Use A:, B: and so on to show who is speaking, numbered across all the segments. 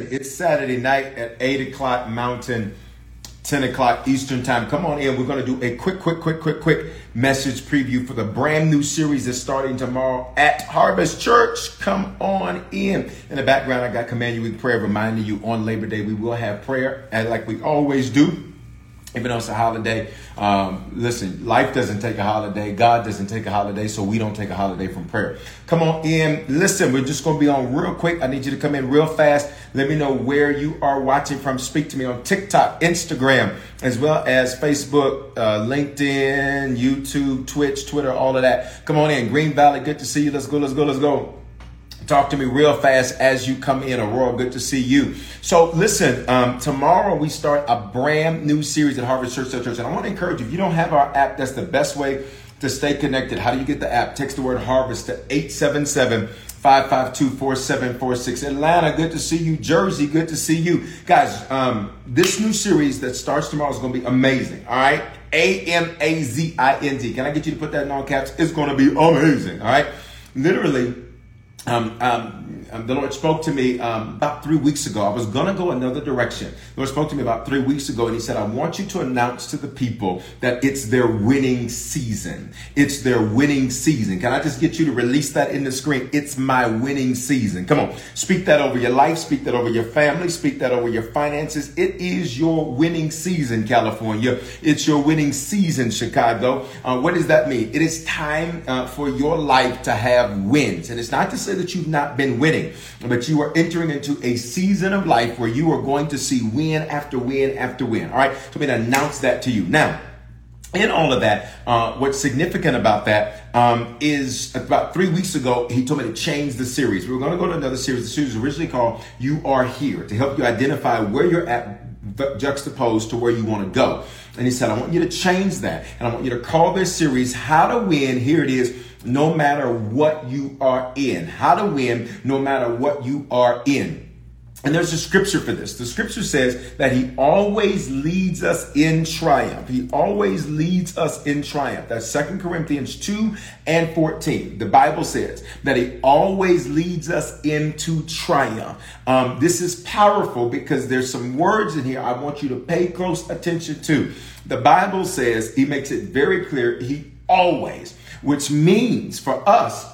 A: It's Saturday night at 8 o'clock Mountain, 10 o'clock Eastern Time. Come on in. We're going to do a quick, quick, quick, quick, quick message preview for the brand new series that's starting tomorrow at Harvest Church. Come on in. In the background, I got Command Your Week Prayer reminding you on Labor Day we will have prayer, like we always do even though it's a holiday, um, listen, life doesn't take a holiday. God doesn't take a holiday, so we don't take a holiday from prayer. Come on in. Listen, we're just going to be on real quick. I need you to come in real fast. Let me know where you are watching from. Speak to me on TikTok, Instagram, as well as Facebook, uh, LinkedIn, YouTube, Twitch, Twitter, all of that. Come on in. Green Valley, good to see you. Let's go, let's go, let's go. Talk to me real fast as you come in. Aurora, good to see you. So, listen, um, tomorrow we start a brand new series at Harvest Church Church. And I want to encourage you, if you don't have our app, that's the best way to stay connected. How do you get the app? Text the word harvest to 877 552 4746. Atlanta, good to see you. Jersey, good to see you. Guys, um, this new series that starts tomorrow is going to be amazing. All right. A M A Z I N T. Can I get you to put that in all caps? It's going to be amazing. All right. Literally, um, um, um, the Lord spoke to me um, about three weeks ago. I was going to go another direction. The Lord spoke to me about three weeks ago, and He said, I want you to announce to the people that it's their winning season. It's their winning season. Can I just get you to release that in the screen? It's my winning season. Come on. Speak that over your life. Speak that over your family. Speak that over your finances. It is your winning season, California. It's your winning season, Chicago. Uh, what does that mean? It is time uh, for your life to have wins. And it's not to say say that you've not been winning, but you are entering into a season of life where you are going to see win after win after win. All right, so I'm going to announce that to you now in all of that, uh, what's significant about that um, is about three weeks ago, he told me to change the series. We were going to go to another series. The series was originally called You Are Here to help you identify where you're at juxtaposed to where you want to go. And he said, I want you to change that. And I want you to call this series How to Win. Here it is no matter what you are in. How to win no matter what you are in. And there's a scripture for this. The scripture says that he always leads us in triumph. He always leads us in triumph. That's Second Corinthians 2 and 14. The Bible says that he always leads us into triumph. Um, this is powerful because there's some words in here I want you to pay close attention to. The Bible says, he makes it very clear, he always which means for us,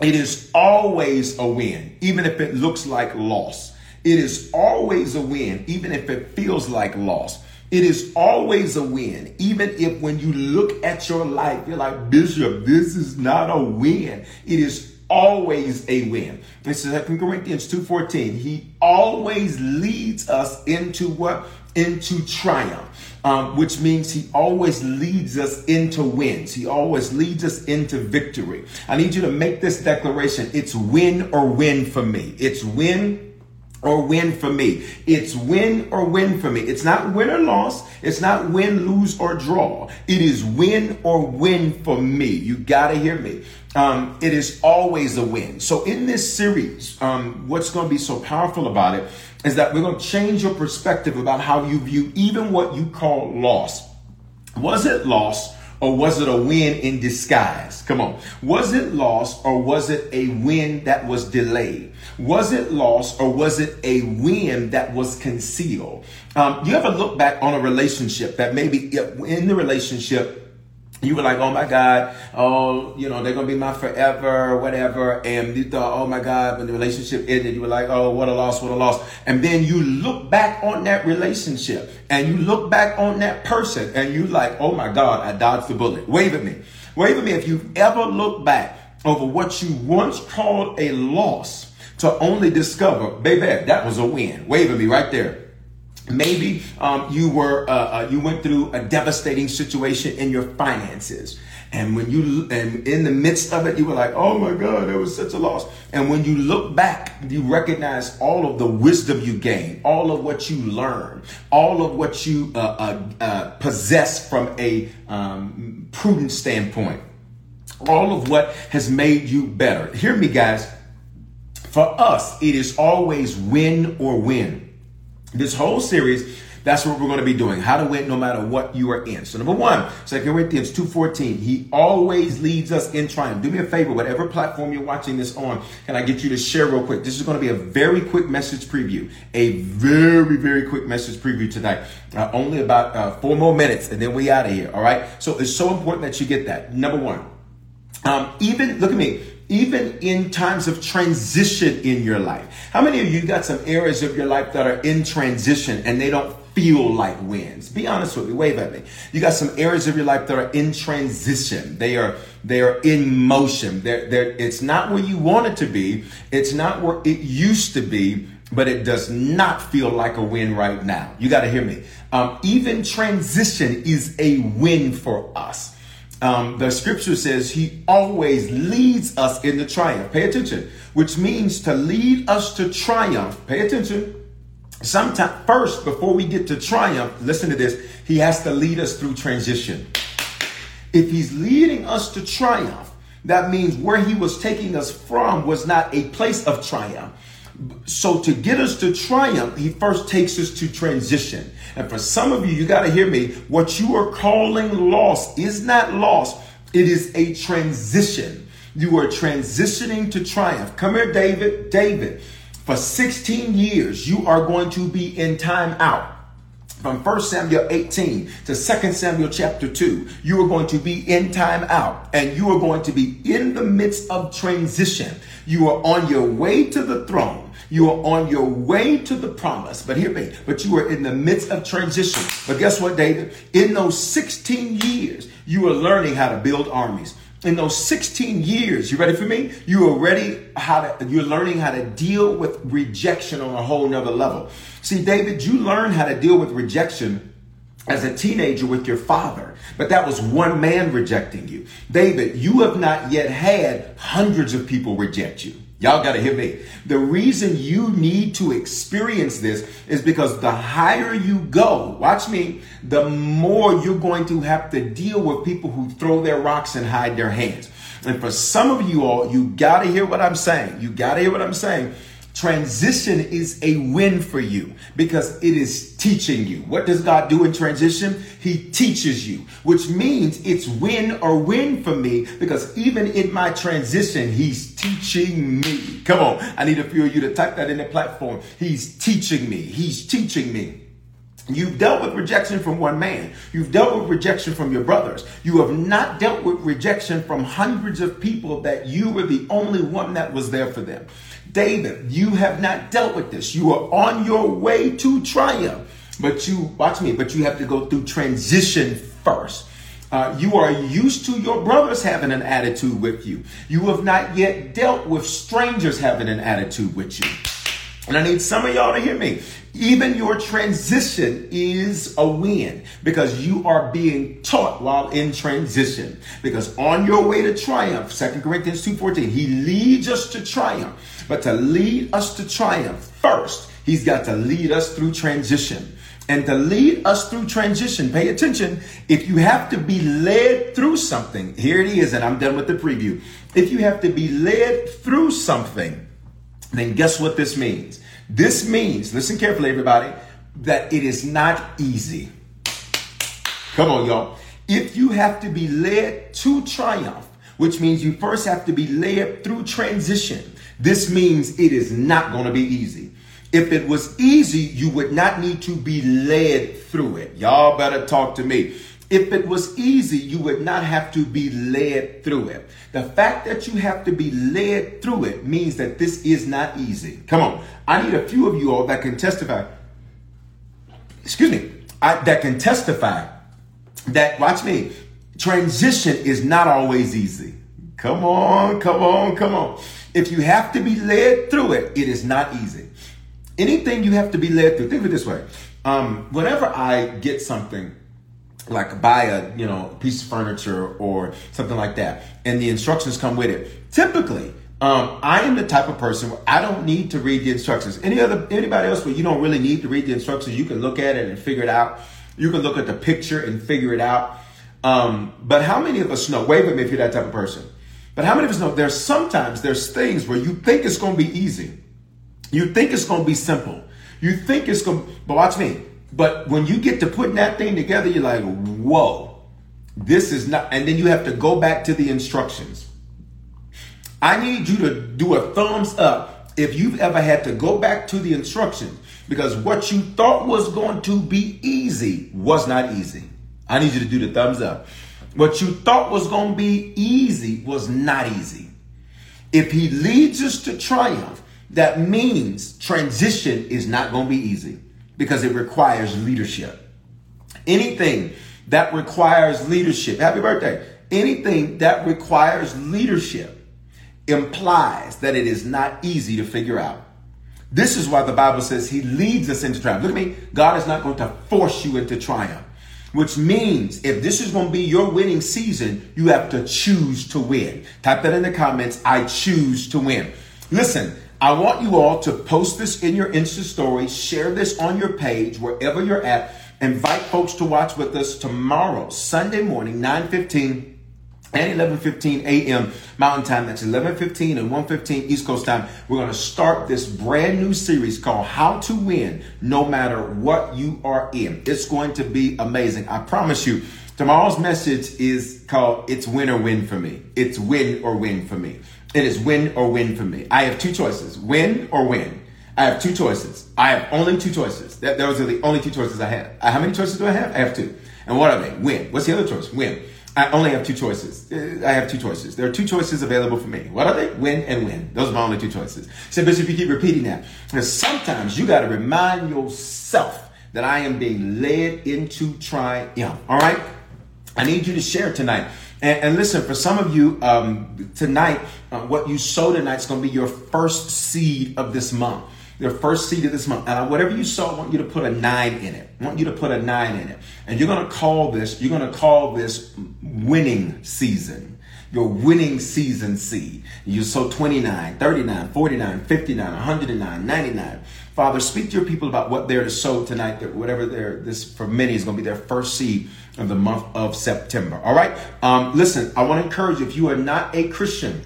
A: it is always a win, even if it looks like loss. It is always a win, even if it feels like loss. It is always a win, even if when you look at your life, you're like, Bishop, this is not a win. It is always a win. This is 2 Corinthians 2.14. He always leads us into what? Into triumph um, which means he always leads us into wins. He always leads us into victory. I need you to make this declaration. It's win or win for me. It's win or win for me. It's win or win for me. It's not win or loss. It's not win, lose, or draw. It is win or win for me. You got to hear me. Um, it is always a win. So in this series, um, what's going to be so powerful about it is that we're going to change your perspective about how you view even what you call loss. Was it loss or was it a win in disguise? Come on. Was it loss or was it a win that was delayed? Was it loss or was it a win that was concealed? Um, you ever look back on a relationship that maybe in the relationship you were like, oh my God, oh, you know, they're gonna be my forever, whatever. And you thought, oh my God, when the relationship ended, you were like, oh, what a loss, what a loss. And then you look back on that relationship and you look back on that person and you like, oh my God, I dodged the bullet. Wave at me. Wave at me if you've ever looked back over what you once called a loss to only discover, baby, that was a win. Wave at me right there. Maybe um, you were uh, uh, you went through a devastating situation in your finances, and when you and in the midst of it, you were like, "Oh my God, that was such a loss." And when you look back, you recognize all of the wisdom you gained, all of what you learned, all of what you uh, uh, uh possess from a um, prudent standpoint, all of what has made you better. Hear me, guys. For us, it is always win or win. This whole series, that's what we're going to be doing. How to win no matter what you are in. So number one, 2 Corinthians 2.14, he always leads us in triumph. Do me a favor, whatever platform you're watching this on, can I get you to share real quick? This is going to be a very quick message preview. A very, very quick message preview tonight. Uh, only about uh, four more minutes and then we out of here. All right. So it's so important that you get that. Number one, um, even look at me even in times of transition in your life. How many of you got some areas of your life that are in transition and they don't feel like wins? Be honest with me. Wave at me. You got some areas of your life that are in transition. They are they are in motion. They're, they're, it's not where you want it to be. It's not where it used to be, but it does not feel like a win right now. You got to hear me. Um, even transition is a win for us um, the scripture says he always leads us in the triumph. Pay attention, which means to lead us to triumph. Pay attention. Sometimes, first, before we get to triumph, listen to this, he has to lead us through transition. If he's leading us to triumph, that means where he was taking us from was not a place of triumph. So to get us to triumph, he first takes us to transition. And for some of you, you got to hear me. What you are calling loss is not loss. It is a transition. You are transitioning to triumph. Come here, David. David, for 16 years, you are going to be in time out from 1 Samuel 18 to 2 Samuel chapter 2, you are going to be in time out and you are going to be in the midst of transition. You are on your way to the throne. You are on your way to the promise. But hear me, but you are in the midst of transition. But guess what, David? In those 16 years, you are learning how to build armies in those 16 years, you ready for me? You are ready how to, you're learning how to deal with rejection on a whole nother level. See, David, you learn how to deal with rejection as a teenager with your father, but that was one man rejecting you. David, you have not yet had hundreds of people reject you. Y'all got to hear me. The reason you need to experience this is because the higher you go, watch me, the more you're going to have to deal with people who throw their rocks and hide their hands. And for some of you all, you got to hear what I'm saying. You got to hear what I'm saying Transition is a win for you because it is teaching you. What does God do in transition? He teaches you, which means it's win or win for me because even in my transition, He's teaching me. Come on, I need a few of you to type that in the platform. He's teaching me. He's teaching me. You've dealt with rejection from one man. You've dealt with rejection from your brothers. You have not dealt with rejection from hundreds of people that you were the only one that was there for them. David, you have not dealt with this. You are on your way to triumph. But you, watch me, but you have to go through transition first. Uh, you are used to your brothers having an attitude with you. You have not yet dealt with strangers having an attitude with you. And I need some of y'all to hear me. Even your transition is a win because you are being taught while in transition. Because on your way to triumph, 2 Corinthians 2:14, he leads us to triumph. But to lead us to triumph, first, he's got to lead us through transition. And to lead us through transition, pay attention. If you have to be led through something, here it is, and I'm done with the preview. If you have to be led through something, then guess what this means? This means, listen carefully, everybody, that it is not easy. Come on, y'all. If you have to be led to triumph, which means you first have to be led through transition, this means it is not going to be easy. If it was easy, you would not need to be led through it. Y'all better talk to me. If it was easy, you would not have to be led through it. The fact that you have to be led through it means that this is not easy. Come on. I need a few of you all that can testify. Excuse me. I, that can testify that, watch me, transition is not always easy. Come on, come on, come on. If you have to be led through it, it is not easy. anything you have to be led through, think of it this way. Um, whenever I get something, like buy a you know piece of furniture or something like that, and the instructions come with it. Typically, um, I am the type of person where I don't need to read the instructions. Any other anybody else where you don't really need to read the instructions, you can look at it and figure it out. You can look at the picture and figure it out. Um, but how many of us know? Wave at me if you're that type of person. But how many of us know there's sometimes there's things where you think it's going to be easy, you think it's going to be simple, you think it's going. to But watch me. But when you get to putting that thing together, you're like, whoa, this is not. And then you have to go back to the instructions. I need you to do a thumbs up if you've ever had to go back to the instructions because what you thought was going to be easy was not easy. I need you to do the thumbs up. What you thought was going to be easy was not easy. If he leads us to triumph, that means transition is not going to be easy because it requires leadership. Anything that requires leadership, happy birthday, anything that requires leadership implies that it is not easy to figure out. This is why the Bible says he leads us into triumph. Look at me. God is not going to force you into triumph, which means if this is going to be your winning season, you have to choose to win. Type that in the comments. I choose to win. Listen, I want you all to post this in your Insta story, share this on your page, wherever you're at. Invite folks to watch with us tomorrow, Sunday morning, 9 15 and 11:15 a.m. Mountain Time. That's 11:15 and 1:15 East Coast Time. We're going to start this brand new series called "How to Win No Matter What You Are In." It's going to be amazing. I promise you. Tomorrow's message is called "It's Win or Win for Me." It's win or win for me. It is win or win for me. I have two choices: win or win. I have two choices. I have only two choices. That those are the only two choices I have. Uh, how many choices do I have? I have two. And what are they? Win. What's the other choice? Win. I only have two choices. Uh, I have two choices. There are two choices available for me. What are they? Win and win. Those are my only two choices. So, Bishop, you keep repeating that. Because sometimes you got to remind yourself that I am being led into triumph. All right? I need you to share tonight. And, and listen, for some of you, um, tonight, uh, what you sow tonight is going to be your first seed of this month your first seed of this month. And whatever you sow, I want you to put a nine in it. I want you to put a nine in it. And you're going to call this, you're going to call this winning season. Your winning season seed. You sow 29, 39, 49, 59, 109, 99. Father, speak to your people about what they're to sow tonight, that whatever they're, this for many is going to be their first seed of the month of September. All right? Um, listen, I want to encourage you, if you are not a Christian,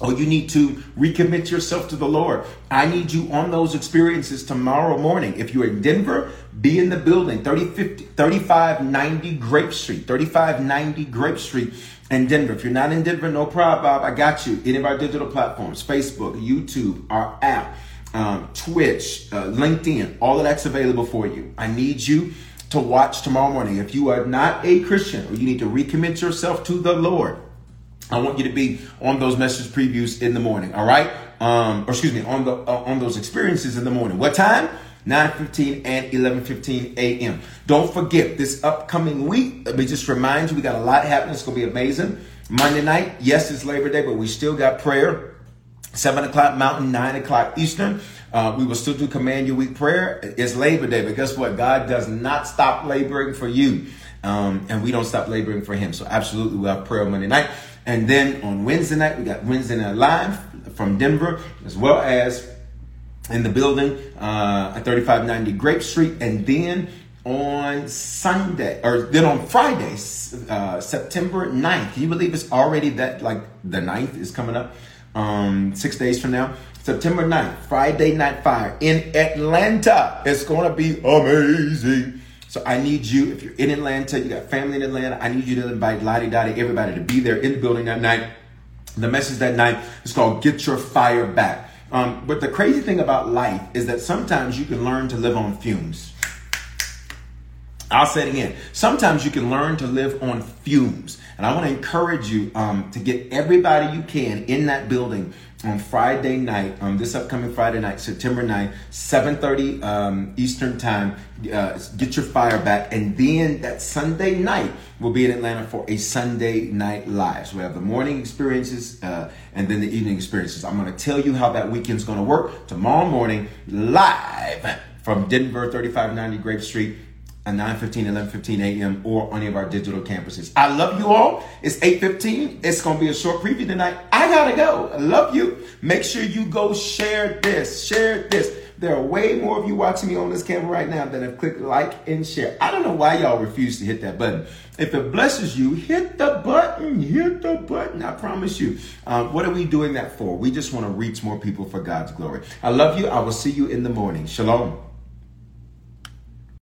A: or you need to recommit yourself to the Lord. I need you on those experiences tomorrow morning. If you're in Denver, be in the building 30, 50, 3590 Grape Street, 3590 Grape Street in Denver. If you're not in Denver, no problem, Bob. I got you. Any of our digital platforms, Facebook, YouTube, our app, um, Twitch, uh, LinkedIn, all of that's available for you. I need you to watch tomorrow morning. If you are not a Christian or you need to recommit yourself to the Lord, I want you to be on those message previews in the morning. All right. Um, or excuse me, on the uh, on those experiences in the morning. What time? 9:15 and 11:15 a.m. Don't forget this upcoming week. Let me just remind you, we got a lot happening. It's gonna be amazing. Monday night, yes, it's Labor Day, but we still got prayer. Seven o'clock Mountain, nine o'clock Eastern. Uh, we will still do Command Your Week prayer. It's Labor Day, but guess what? God does not stop laboring for you, um, and we don't stop laboring for Him. So absolutely, we'll have prayer Monday night. And then on Wednesday night, we got Wednesday Night Live from Denver, as well as in the building uh, at 3590 Grape Street. And then on Sunday, or then on Friday, uh, September 9th. Can you believe it's already that, like, the 9th is coming up? Um, six days from now. September 9th, Friday Night Fire in Atlanta. It's going to be amazing. So I need you, if you're in Atlanta, you got family in Atlanta, I need you to invite Lottie Dottie, everybody to be there in the building that night. The message that night is called Get Your Fire Back. Um, but the crazy thing about life is that sometimes you can learn to live on fumes. I'll say it again. Sometimes you can learn to live on fumes. And I want to encourage you um, to get everybody you can in that building on Friday night, um, this upcoming Friday night, September 9th, 7.30 um, Eastern Time. Uh, get your fire back. And then that Sunday night, we'll be in Atlanta for a Sunday night live. So we have the morning experiences uh, and then the evening experiences. I'm going to tell you how that weekend's going to work tomorrow morning, live from Denver, 3590 Grape Street at 9 15, 11 15 a.m. or any of our digital campuses. I love you all. It's 8 15. It's going to be a short preview tonight. I got to go. I love you. Make sure you go share this. Share this. There are way more of you watching me on this camera right now than have clicked like and share. I don't know why y'all refuse to hit that button. If it blesses you, hit the button. Hit the button. I promise you. Um, what are we doing that for? We just want to reach more people for God's glory. I love you. I will see you in the morning. Shalom.